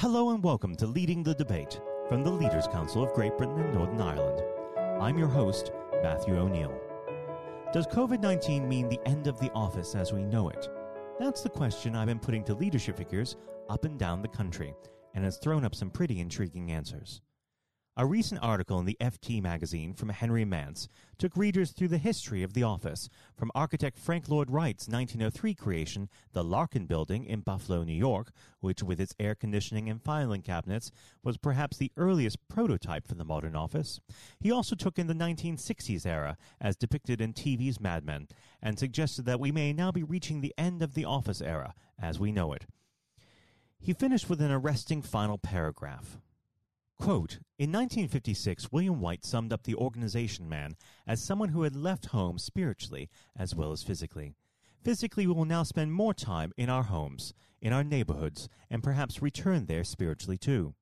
Hello and welcome to Leading the Debate from the Leaders' Council of Great Britain and Northern Ireland. I'm your host, Matthew O'Neill. Does COVID 19 mean the end of the office as we know it? That's the question I've been putting to leadership figures up and down the country, and has thrown up some pretty intriguing answers. A recent article in the FT magazine from Henry Mance took readers through the history of the office, from architect Frank Lloyd Wright's 1903 creation, the Larkin Building in Buffalo, New York, which with its air conditioning and filing cabinets was perhaps the earliest prototype for the modern office. He also took in the 1960s era, as depicted in TV's Mad Men, and suggested that we may now be reaching the end of the office era as we know it. He finished with an arresting final paragraph. Quote, in 1956, William Whyte summed up the organization man as someone who had left home spiritually as well as physically. Physically, we will now spend more time in our homes, in our neighborhoods, and perhaps return there spiritually too.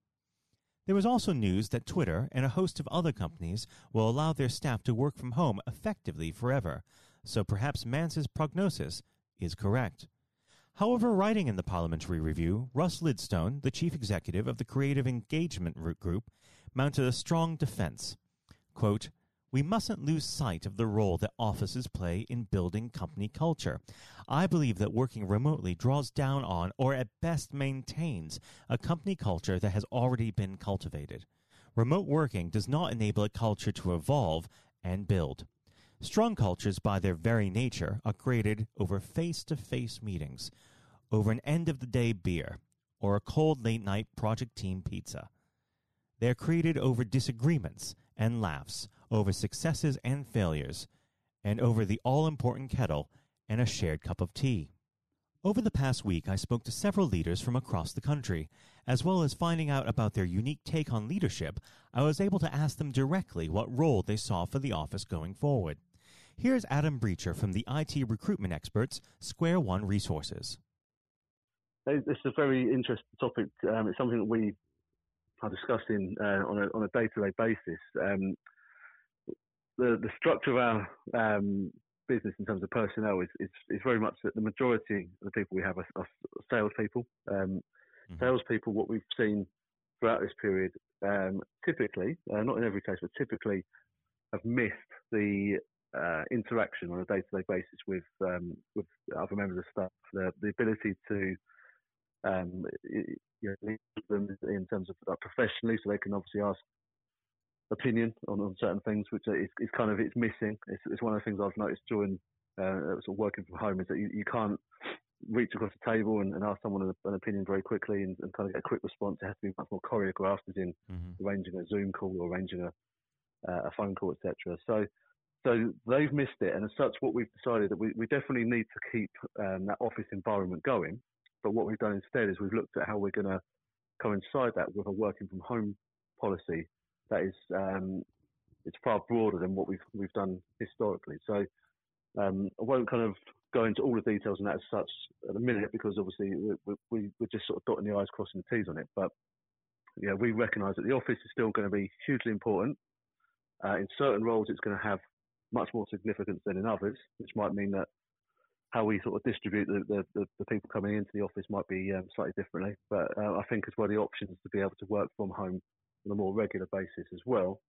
There was also news that Twitter and a host of other companies will allow their staff to work from home effectively forever, so perhaps Mance's prognosis is correct. However, writing in the Parliamentary Review, Russ Lidstone, the chief executive of the Creative Engagement Group, mounted a strong defense. Quote, we mustn't lose sight of the role that offices play in building company culture. I believe that working remotely draws down on, or at best maintains, a company culture that has already been cultivated. Remote working does not enable a culture to evolve and build. Strong cultures, by their very nature, are created over face to face meetings, over an end of the day beer, or a cold late night project team pizza. They are created over disagreements and laughs, over successes and failures, and over the all important kettle and a shared cup of tea. Over the past week, I spoke to several leaders from across the country. As well as finding out about their unique take on leadership, I was able to ask them directly what role they saw for the office going forward. Here's Adam Breacher from the IT recruitment experts, Square One Resources. This is a very interesting topic. Um, it's something that we are discussing uh, on, a, on a day-to-day basis. Um, the, the structure of our um, business in terms of personnel is, is, is, very much that the majority of the people we have are, are salespeople. Um, mm-hmm. Salespeople, what we've seen throughout this period, um, typically, uh, not in every case, but typically, have missed the uh, interaction on a day-to-day basis with um, with other members of staff, the, the ability to um, you know, them in terms of uh, professionally, so they can obviously ask opinion on, on certain things, which is, is kind of it's missing. It's, it's, one of the things I've noticed during uh, sort of working from home is that you, you can't reach across the table and, and ask someone an, an opinion very quickly and, and, kind of get a quick response. It has to be much more choreographed, as in mm-hmm. arranging a Zoom call or arranging a uh, a phone call, etc. So so they've missed it, and as such, what we've decided that we, we definitely need to keep um, that office environment going. But what we've done instead is we've looked at how we're going to coincide that with a working from home policy that is um, it's far broader than what we've we've done historically. So um, I won't kind of go into all the details on that as such at the minute because obviously we, we, we're just sort of dotting the i's, crossing the t's on it. But yeah, we recognise that the office is still going to be hugely important. Uh, in certain roles, it's going to have much more significance than in others, which might mean that how we sort of distribute the, the, the, the people coming into the office might be um, slightly differently. But uh, I think as well, the options to be able to work from home on a more regular basis as well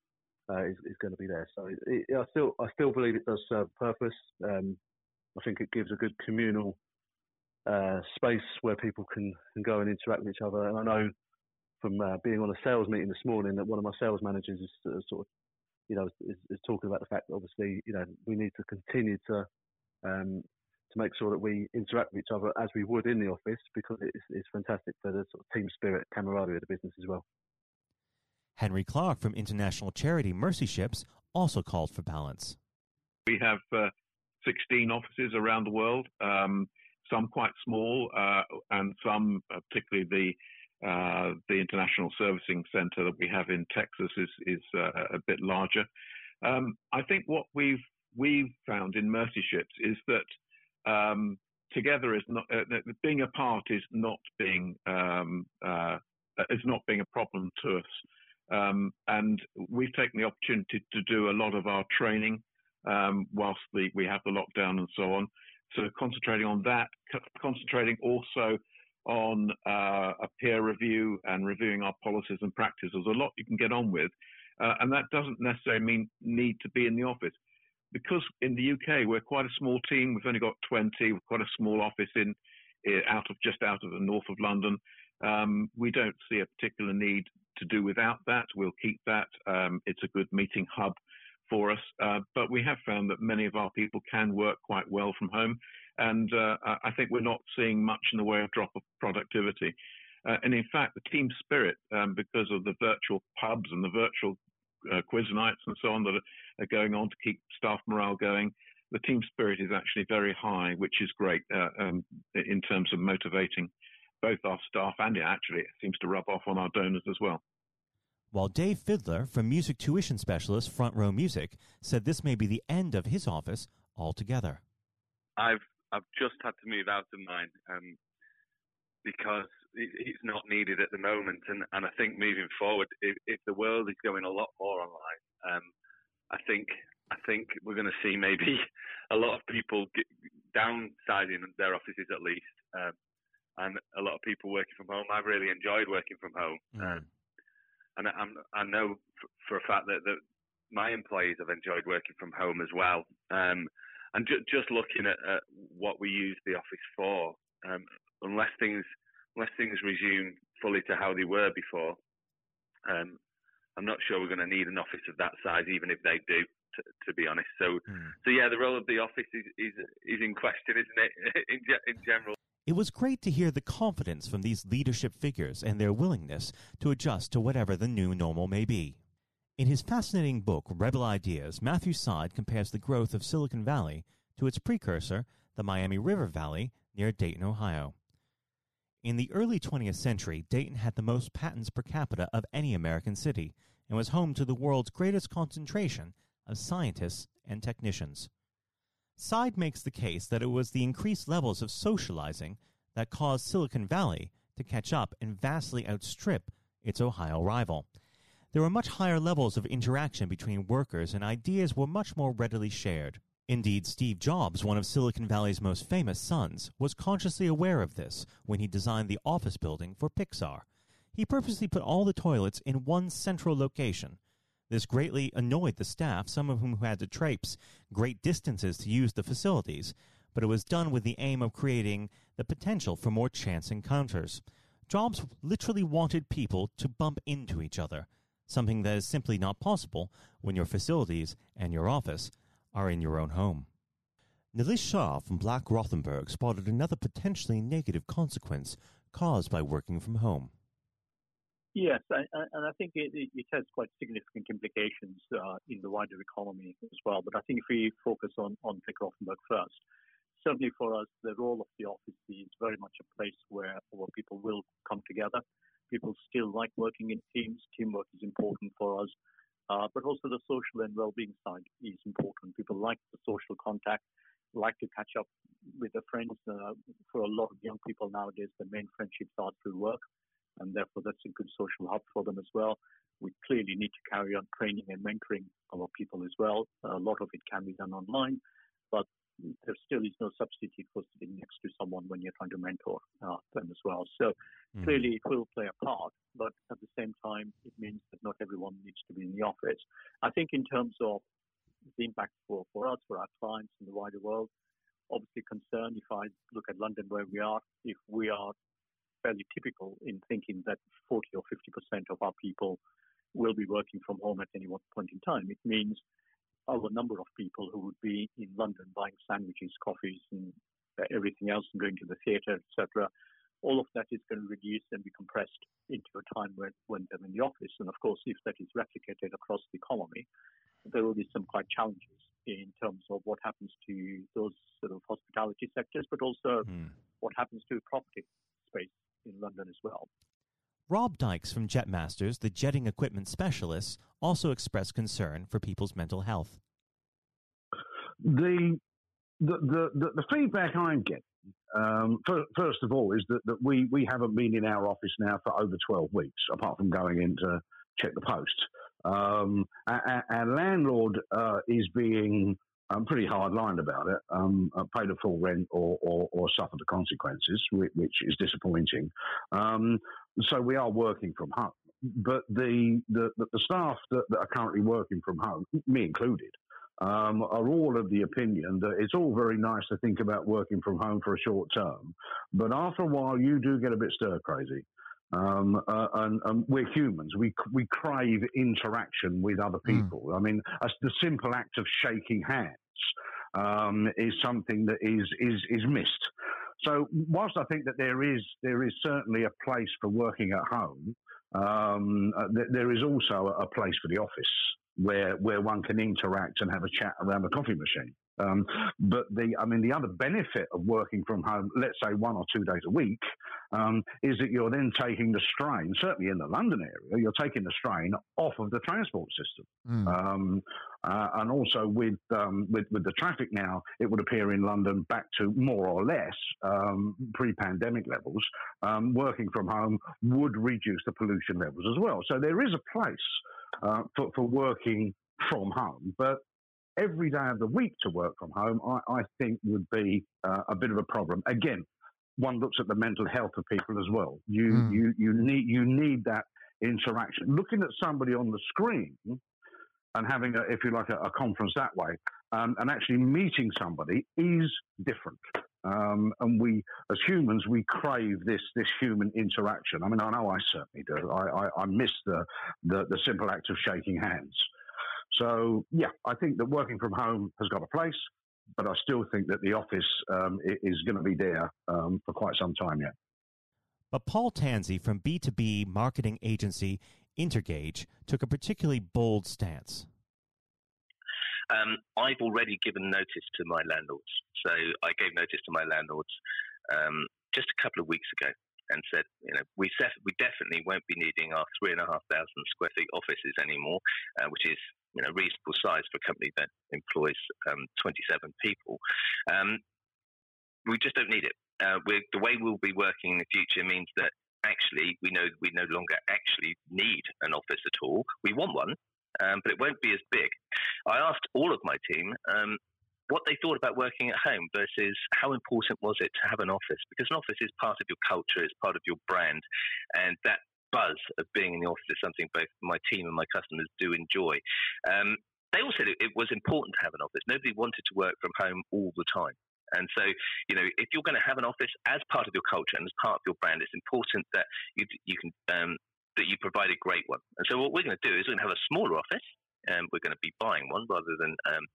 uh, is, is going to be there. So it, I still I still believe it does serve purpose. Um, I think it gives a good communal uh, space where people can, can go and interact with each other. And I know from uh, being on a sales meeting this morning that one of my sales managers is uh, sort of you know, is, is, talking about the fact that obviously, you know, we need to continue to um, to make sure that we interact with each other as we would in the office because it's, it's fantastic for the sort of team spirit, camaraderie of the business as well. Henry Clark from international charity Mercy Ships also called for balance. We have uh, 16 offices around the world, um, some quite small, uh, and some, uh, particularly the uh, the International Servicing Center that we have in Texas is, is uh, a bit larger. Um, I think what we've we've found in Mercy Ships is that um, together is not uh, being apart is not being um, uh, is not being a problem to us. Um, and we've taken the opportunity to do a lot of our training um, whilst the, we have the lockdown and so on. So concentrating on that, concentrating also on uh, a peer review and reviewing our policies and practices. There's a lot you can get on with, uh, and that doesn't necessarily mean need to be in the office. Because in the UK we're quite a small team. We've only got 20. we've got a small office in out of just out of the north of London. Um, we don't see a particular need to do without that. We'll keep that. Um, it's a good meeting hub for us. Uh, but we have found that many of our people can work quite well from home. And uh, I think we're not seeing much in the way of drop of productivity. Uh, and in fact, the team spirit, um, because of the virtual pubs and the virtual uh, quiz nights and so on that are, going on to keep staff morale going, the team spirit is actually very high, which is great uh, um, in terms of motivating both our staff and it actually it seems to rub off on our donors as well. While Dave Fiddler from music tuition specialist Front Row Music said this may be the end of his office altogether. I've I've just had to move out of mine um, because it, it's not needed at the moment, and, and I think moving forward, if, if the world is going a lot more online, um, I think I think we're going to see maybe a lot of people downsizing their offices at least, um, and a lot of people working from home. I've really enjoyed working from home, mm. um, and I, I know for a fact that, that my employees have enjoyed working from home as well. Um, and ju- just looking at, at, what we use the office for, um, unless things unless things resume fully to how they were before, um, I'm not sure we're going to need an office of that size, even if they do. To, to be honest, so mm. so yeah, the role of the office is is, is in question, isn't it? in, in general. It was great to hear the confidence from these leadership figures and their willingness to adjust to whatever the new normal may be. In his fascinating book, Rebel Ideas, Matthew Syed compares the growth of Silicon Valley to its precursor, the Miami River Valley near Dayton, Ohio. In the early 20th century, Dayton had the most patents per capita of any American city and was home to the world's greatest concentration of scientists and technicians. Syed makes the case that it was the increased levels of socializing that caused Silicon Valley to catch up and vastly outstrip its Ohio rival. There were much higher levels of interaction between workers, and ideas were much more readily shared. Indeed, Steve Jobs, one of Silicon Valley's most famous sons, was consciously aware of this when he designed the office building for Pixar. He purposely put all the toilets in one central location. This greatly annoyed the staff, some of whom had to traipse great distances to use the facilities, but it was done with the aim of creating the potential for more chance encounters. Jobs literally wanted people to bump into each other something that is simply not possible when your facilities and your office are in your own home. Nilesh Shah from Blick Rothenberg spotted another potentially negative consequence caused by working from home. Yes, and I think it, it has quite significant implications uh, in the wider economy as well. But I think if we focus on, on Rothenberg first, certainly for us, the role of the office is very much a place where, where people will come together people still like working in teams. Teamwork is important for us. Uh, but also the social and well-being side is important. People like the social contact, like to catch up with their friends. Uh, for a lot of young people nowadays, the main friendships are through work, and therefore that's a good social hub for them as well. We clearly need to carry on training and mentoring our people as well. A lot of it can be done online, but there still is no substitute for sitting next to someone when you're trying to mentor uh, them as well. So mm-hmm. clearly it will play a part, but at the same time, it means that not everyone needs to be in the office. I think in terms of the impact for, for us, for our clients in the wider world, obviously concerned if I look at London where we are, if we are fairly typical in thinking that 40 or 50% of our people will be working from home at any one point in time. It means our number of people who would be in London buying sandwiches, coffees, and everything else, and going to the theatre, etc. All of that is going to reduce and be compressed into a time when, when they're in the office. And of course, if that is replicated across the economy, there will be some quite challenges in terms of what happens to those sort of hospitality sectors, but also mm. what happens to property space in London as well. Rob Dykes from Jetmasters, the jetting equipment specialist, also expressed concern for people's mental health. The the the, the feedback I'm getting, um, first of all, is that, that we, we haven't been in our office now for over 12 weeks, apart from going in to check the post. Um, our, our, landlord uh, is being um, pretty hard line about it, um, uh, pay the full rent or, or, or suffer the consequences, which, which is disappointing. Um, so we are working from home. But the, the, the staff that, that are currently working from home, me included, um, are all of the opinion that it's all very nice to think about working from home for a short term, but after a while you do get a bit stir crazy. Um, uh, and, and, we're humans. We we crave interaction with other hmm. people. Mm. I mean, the simple act of shaking hands um, is something that is is is missed. So, whilst I think that there is there is certainly a place for working at home, um, uh, th- there is also a place for the office where where one can interact and have a chat around the coffee machine. Um, but the, I mean, the other benefit of working from home, let's say one or two days a week, um, is that you're then taking the strain, certainly in the London area, you're taking the strain off of the transport system. Mm. Um, uh, and also with, um, with, with the traffic now, it would appear in London back to more or less um, pre-pandemic levels. Um, working from home would reduce the pollution levels as well. So there is a place uh, for, for working from home, but every day of the week to work from home, I, I think would be uh, a bit of a problem. Again, one looks at the mental health of people as well. You mm. you you need you need that interaction. Looking at somebody on the screen and having a, if you like, a, a conference that way, um, and actually meeting somebody is different. Um, and we, as humans, we crave this this human interaction. I mean, I know I certainly do. I, I, I miss the, the, the simple act of shaking hands. So, yeah, I think that working from home has got a place, but I still think that the office um, is going to be there um, for quite some time yet. But Paul Tansey from B2B marketing agency Intergage took a particularly bold stance. Um, I've already given notice to my landlords. So I gave notice to my landlords um, just a couple of weeks ago and said, you know, we, sef- we definitely won't be needing our three and a half thousand square feet offices anymore, uh, which is you know reasonable size for a company that employs um, 27 people. Um, we just don't need it. Uh, the way we'll be working in the future means that actually we know we no longer actually need an office at all. We want one, um, but it won't be as big. I asked all of my team um, what they thought about working at home versus how important was it to have an office because an office is part of your culture, it's part of your brand, and that buzz of being in the office is something both my team and my customers do enjoy. Um, they all said it, was important to have an office. Nobody wanted to work from home all the time. And so, you know, if you're going to have an office as part of your culture and as part of your brand, it's important that you you can um, that you provide a great one. And so, what we're going to do is we're going to have a smaller office, and we're going to be buying one rather than um,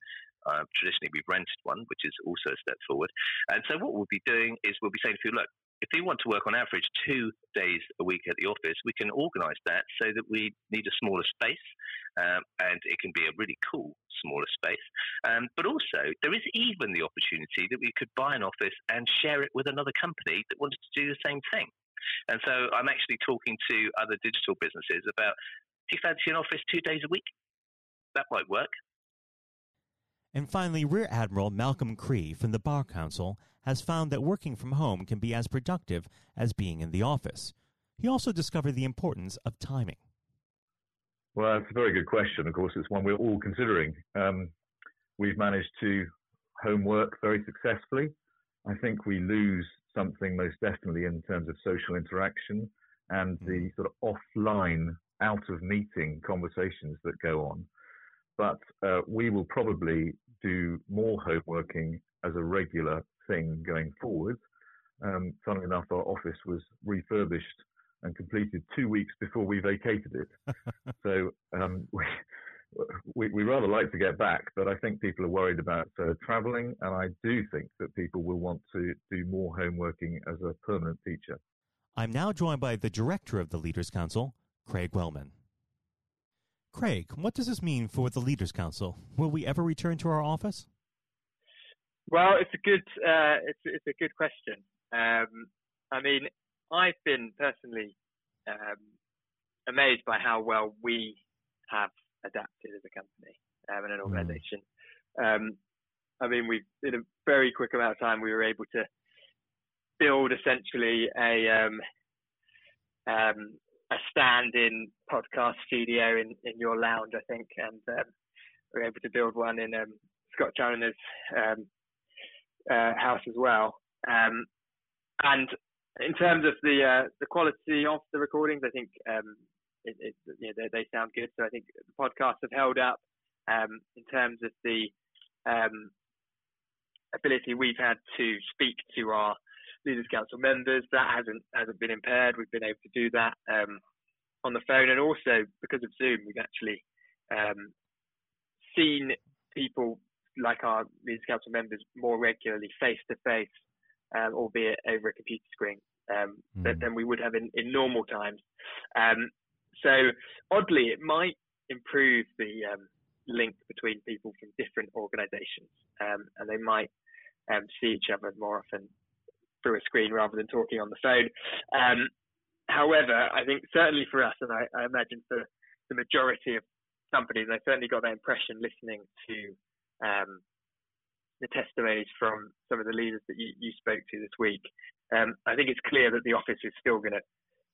uh, traditionally we've rented one, which is also a step forward. And so, what we'll be doing is we'll be saying to you, look, if you want to work on average two days a week at the office, we can organise that so that we need a smaller space, um, and it can be a really cool smaller space. Um, but also, there is even the opportunity that we could buy an office and share it with another company that wanted to do the same thing. And so, I'm actually talking to other digital businesses about: Do you fancy an office two days a week? That might work. And finally, Rear Admiral Malcolm Cree from the Bar Council has found that working from home can be as productive as being in the office. He also discovered the importance of timing. Well, that's a very good question. Of course, it's one we're all considering. Um, we've managed to homework very successfully. I think we lose something most definitely in terms of social interaction and the mm. sort of offline, out of meeting conversations that go on. But uh, we will probably do more homeworking as a regular thing going forward. Um, funnily enough, our office was refurbished and completed two weeks before we vacated it. so um, we, we, we, rather like to get back, but I think people are worried about uh, travelling, and I do think that people will want to do more homeworking as a permanent feature. I'm now joined by the director of the Leaders Council, Craig Wellman. Craig, what does this mean for the Leaders Council? Will we ever return to our office? Well, it's a good uh, it's it's a good question. Um, I mean, I've been personally um, amazed by how well we have adapted as a company um, and an hmm. organisation. Mm. I mean, we in a very quick amount of time we were able to build essentially a um, um, a stand-in podcast studio in, in your lounge, I think, and um, we were able to build one in Scott Challoner's um, uh, house as well. Um, and in terms of the uh, the quality of the recordings, I think um, it, it, you know, they, they, sound good. So I think the podcasts have held up um, in terms of the um, ability we've had to speak to our leaders council members. That hasn't hasn't been impaired. We've been able to do that um, on the phone, and also because of Zoom, we've actually um, seen people like our leaders council members more regularly face to face, albeit over a computer screen. Um, mm. than we would have in, in normal times. Um, so oddly, it might improve the um, link between people from different organisations, um, and they might um, see each other more often through a screen rather than talking on the phone. Um, however, I think certainly for us, and I, I, imagine for the majority of companies, I certainly got that impression listening to um, the testimonies from some of the leaders that you, you spoke to this week. Um, I think it's clear that the office is still going to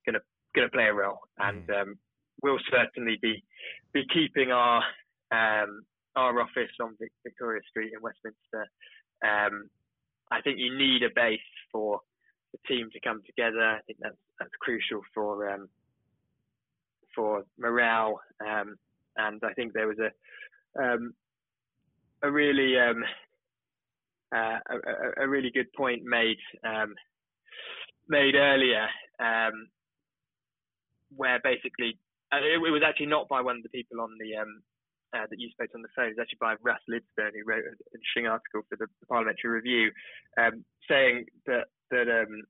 going to going to play a role, and mm. um, we'll certainly be be keeping our um, our office on Victoria Street in Westminster. Um, I think you need a base for the team to come together. I think that's that's crucial for um, for morale, um, and I think there was a um, a really uh, a, a, really good point made made earlier um, where basically uh, it, it, was actually not by one of the people on the um, uh, that you spoke on the phone. It was actually by Russ Lidstone, who wrote an interesting article for the, the Parliamentary Review, um, saying that that um,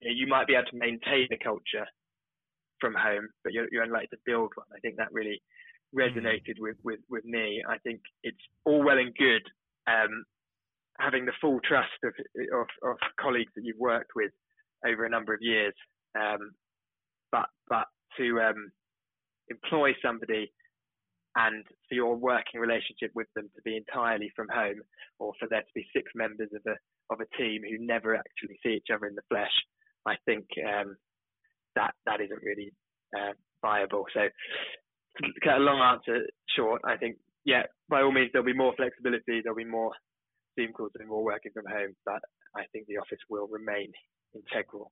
you, know, you, might be able to maintain a culture from home, but you're, you're unlikely to build one. I think that really resonated with, with, with me. I think it's all well and good um, having the full trust of, of, of colleagues that you've worked with over a number of years. Um, but but to um, employ somebody and for your working relationship with them to be entirely from home, or for there to be six members of a of a team who never actually see each other in the flesh, I think um, that that isn't really uh, viable. So, cut a long answer short, I think yeah, by all means there'll be more flexibility, there'll be more Zoom calls, and more working from home, but I think the office will remain integral.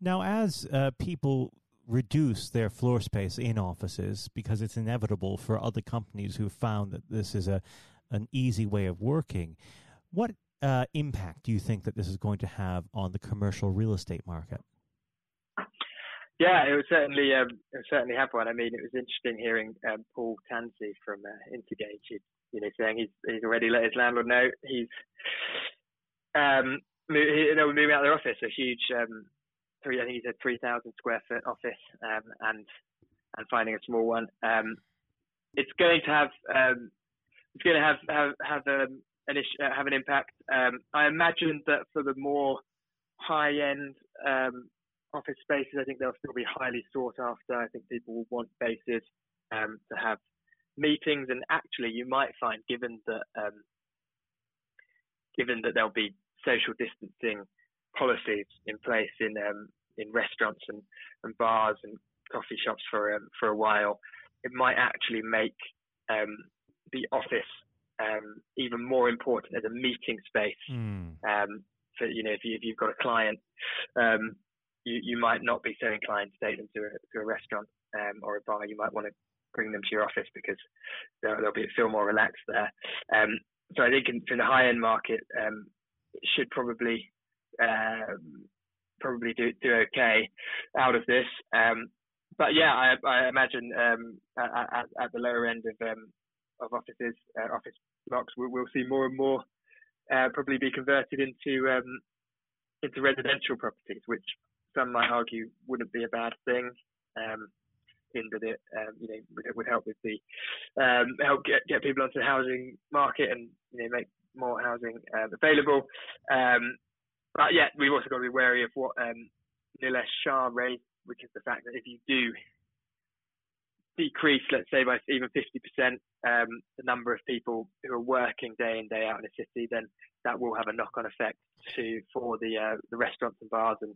Now, as uh, people reduce their floor space in offices because it's inevitable for other companies who've found that this is a an easy way of working, what uh, impact do you think that this is going to have on the commercial real estate market? Yeah, it would certainly um, it would certainly have one. I mean, it was interesting hearing um, Paul Tansey from uh, Intergage, you know, saying he's he's already let his landlord know he's um, you know, moving out of their office, a huge um, three, I think he said 3,000 square foot office, um, and and finding a small one. Um, it's going to have um, it's going to have have have um, an issue, uh, have an impact. Um, I imagine that for the more high end um, office spaces, I think they'll still be highly sought after. I think people will want spaces to have meetings, and actually, you might find, given that given that there'll be social distancing policies in place in um, in restaurants and, and bars and coffee shops for um, for a while, it might actually make um, the office um, even more important as a meeting space. Mm. so you know, if, you, have got a client, um, you you might not be so inclined to take them to a, to a restaurant um, or a bar. You might want to bring them to your office because they'll, they'll be feel more relaxed there. so I think in, in the high end market, it should probably um, probably do do okay out of this. Um, but yeah, I, I imagine um, at, at, the lower end of um, of offices, uh, office blocks, we'll, we'll, see more and more uh, probably be converted into um, into residential properties, which some might argue wouldn't be a bad thing. Um, in that it, um, you know, would, would help with the help get get people onto the housing market and you know make more housing uh, available. Um, but yeah, we've also got to be wary of what um, Nilesh Shah raised, which is the fact that if you do decrease, let's say by even 50%, um, the number of people who are working day in day out in a city, then that will have a knock-on effect to for the uh, the restaurants and bars and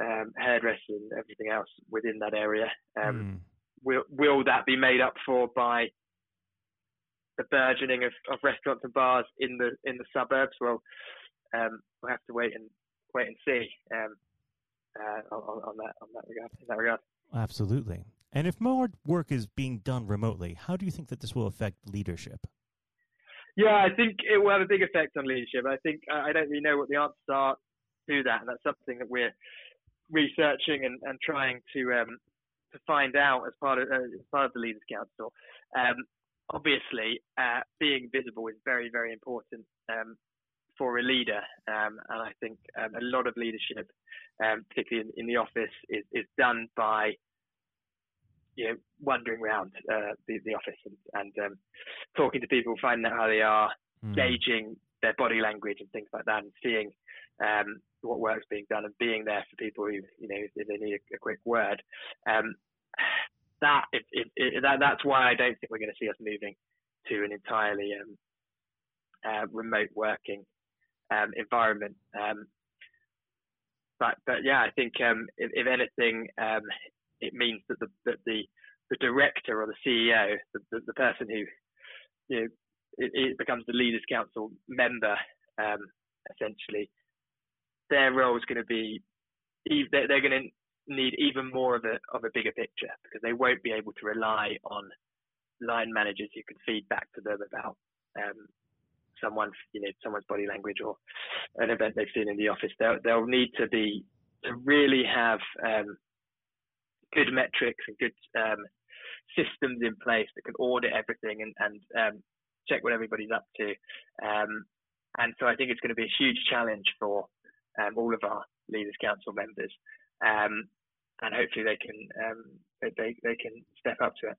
um, hairdressers and everything else within that area. Um, mm. Will will that be made up for by the burgeoning of, of restaurants and bars in the in the suburbs. Well, um, we'll have to wait and wait and see um, uh, on, on, that on that regard. In that regard. Absolutely. And if more work is being done remotely, how do you think that this will affect leadership? Yeah, I think it will have a big effect on leadership. I think I don't really know what the answers are to that, and that's something that we're researching and, and trying to um, to find out as part of uh, as part of the Leaders Council. Um, obviously, uh, being visible is very very important um, for a leader, um, and I think um, a lot of leadership, um, particularly in, in, the office, is, is done by you know, wandering around uh, the, the office and, and um, talking to people, finding out how they are, mm. gauging their body language and things like that, and seeing um, what work's being done and being there for people who, you know, if they need a, a quick word. Um, that, that that's why I don't think we're going to see us moving to an entirely um, uh, remote working um, environment. Um, but but yeah, I think if, if, anything, it means that the that the the director or the CEO, the, the, the person who you know it, it, becomes the leaders council member, um, essentially, their role is going to be they're, they're going to need even more of a of a bigger picture because they won't be able to rely on line managers who can feed back to them about um, someone you know someone's body language or an event they've seen in the office. They'll they'll need to be to really have um, good metrics and good um, systems in place that can audit everything and, and um, check what everybody's up to. Um, and so I think it's going to be a huge challenge for um, all of our leaders council members, um, and hopefully they can they they can step up to it.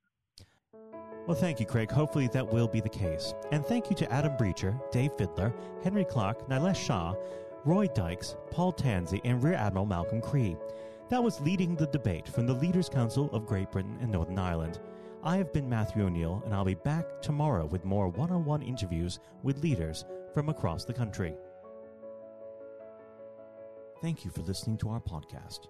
Well, thank you, Craig. Hopefully that will be the case. And thank you to Adam Breacher, Dave Fiddler, Henry Clark, Nilesh Shah, Roy Dykes, Paul Tansey, and Rear Admiral Malcolm Cree. That was leading the debate from the Leaders' Council of Great Britain and Northern Ireland. I have been Matthew O'Neill, and I'll be back tomorrow with more one on one interviews with leaders from across the country. Thank you for listening to our podcast.